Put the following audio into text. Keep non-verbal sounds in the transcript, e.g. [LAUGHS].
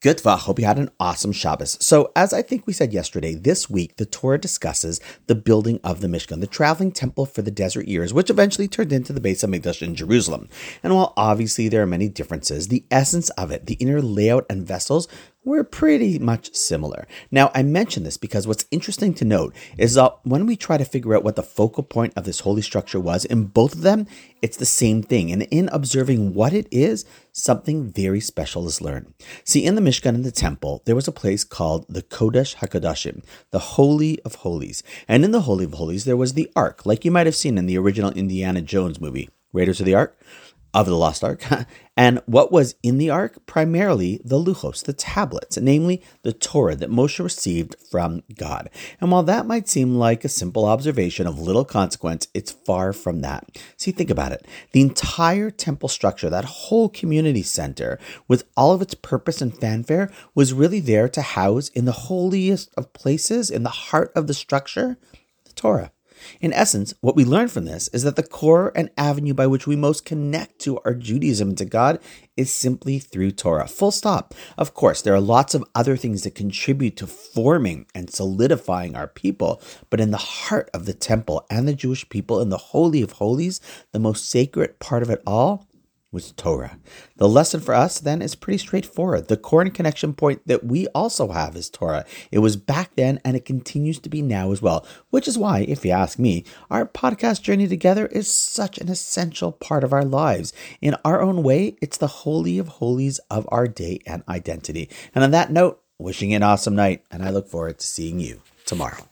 Good Hope you had an awesome Shabbos. So, as I think we said yesterday, this week the Torah discusses the building of the Mishkan, the traveling temple for the desert years, which eventually turned into the Beis HaMikdash in Jerusalem. And while obviously there are many differences, the essence of it, the inner layout and vessels, were pretty much similar. Now, I mention this because what's interesting to note is that when we try to figure out what the focal point of this holy structure was, in both of them, it's the same thing. And in observing what it is, something very special is learned. See, in the Mishkan and the temple, there was a place called the Kodesh HaKodashim, the Holy of Holies. And in the Holy of Holies, there was the Ark, like you might have seen in the original Indiana Jones movie, Raiders of the Ark of the Lost Ark. [LAUGHS] and what was in the Ark? Primarily the Luchos, the tablets, namely the Torah that Moshe received from God. And while that might seem like a simple observation of little consequence, it's far from that. See, think about it. The entire temple structure, that whole community center, with all of its purpose and fanfare, was really there to house in the holiest of places, in the heart of the structure, the Torah. In essence, what we learn from this is that the core and avenue by which we most connect to our Judaism and to God is simply through Torah. Full stop. Of course, there are lots of other things that contribute to forming and solidifying our people, but in the heart of the temple and the Jewish people, in the Holy of Holies, the most sacred part of it all, was Torah. The lesson for us then is pretty straightforward. The core and connection point that we also have is Torah. It was back then and it continues to be now as well, which is why, if you ask me, our podcast journey together is such an essential part of our lives. In our own way, it's the holy of holies of our day and identity. And on that note, wishing you an awesome night, and I look forward to seeing you tomorrow.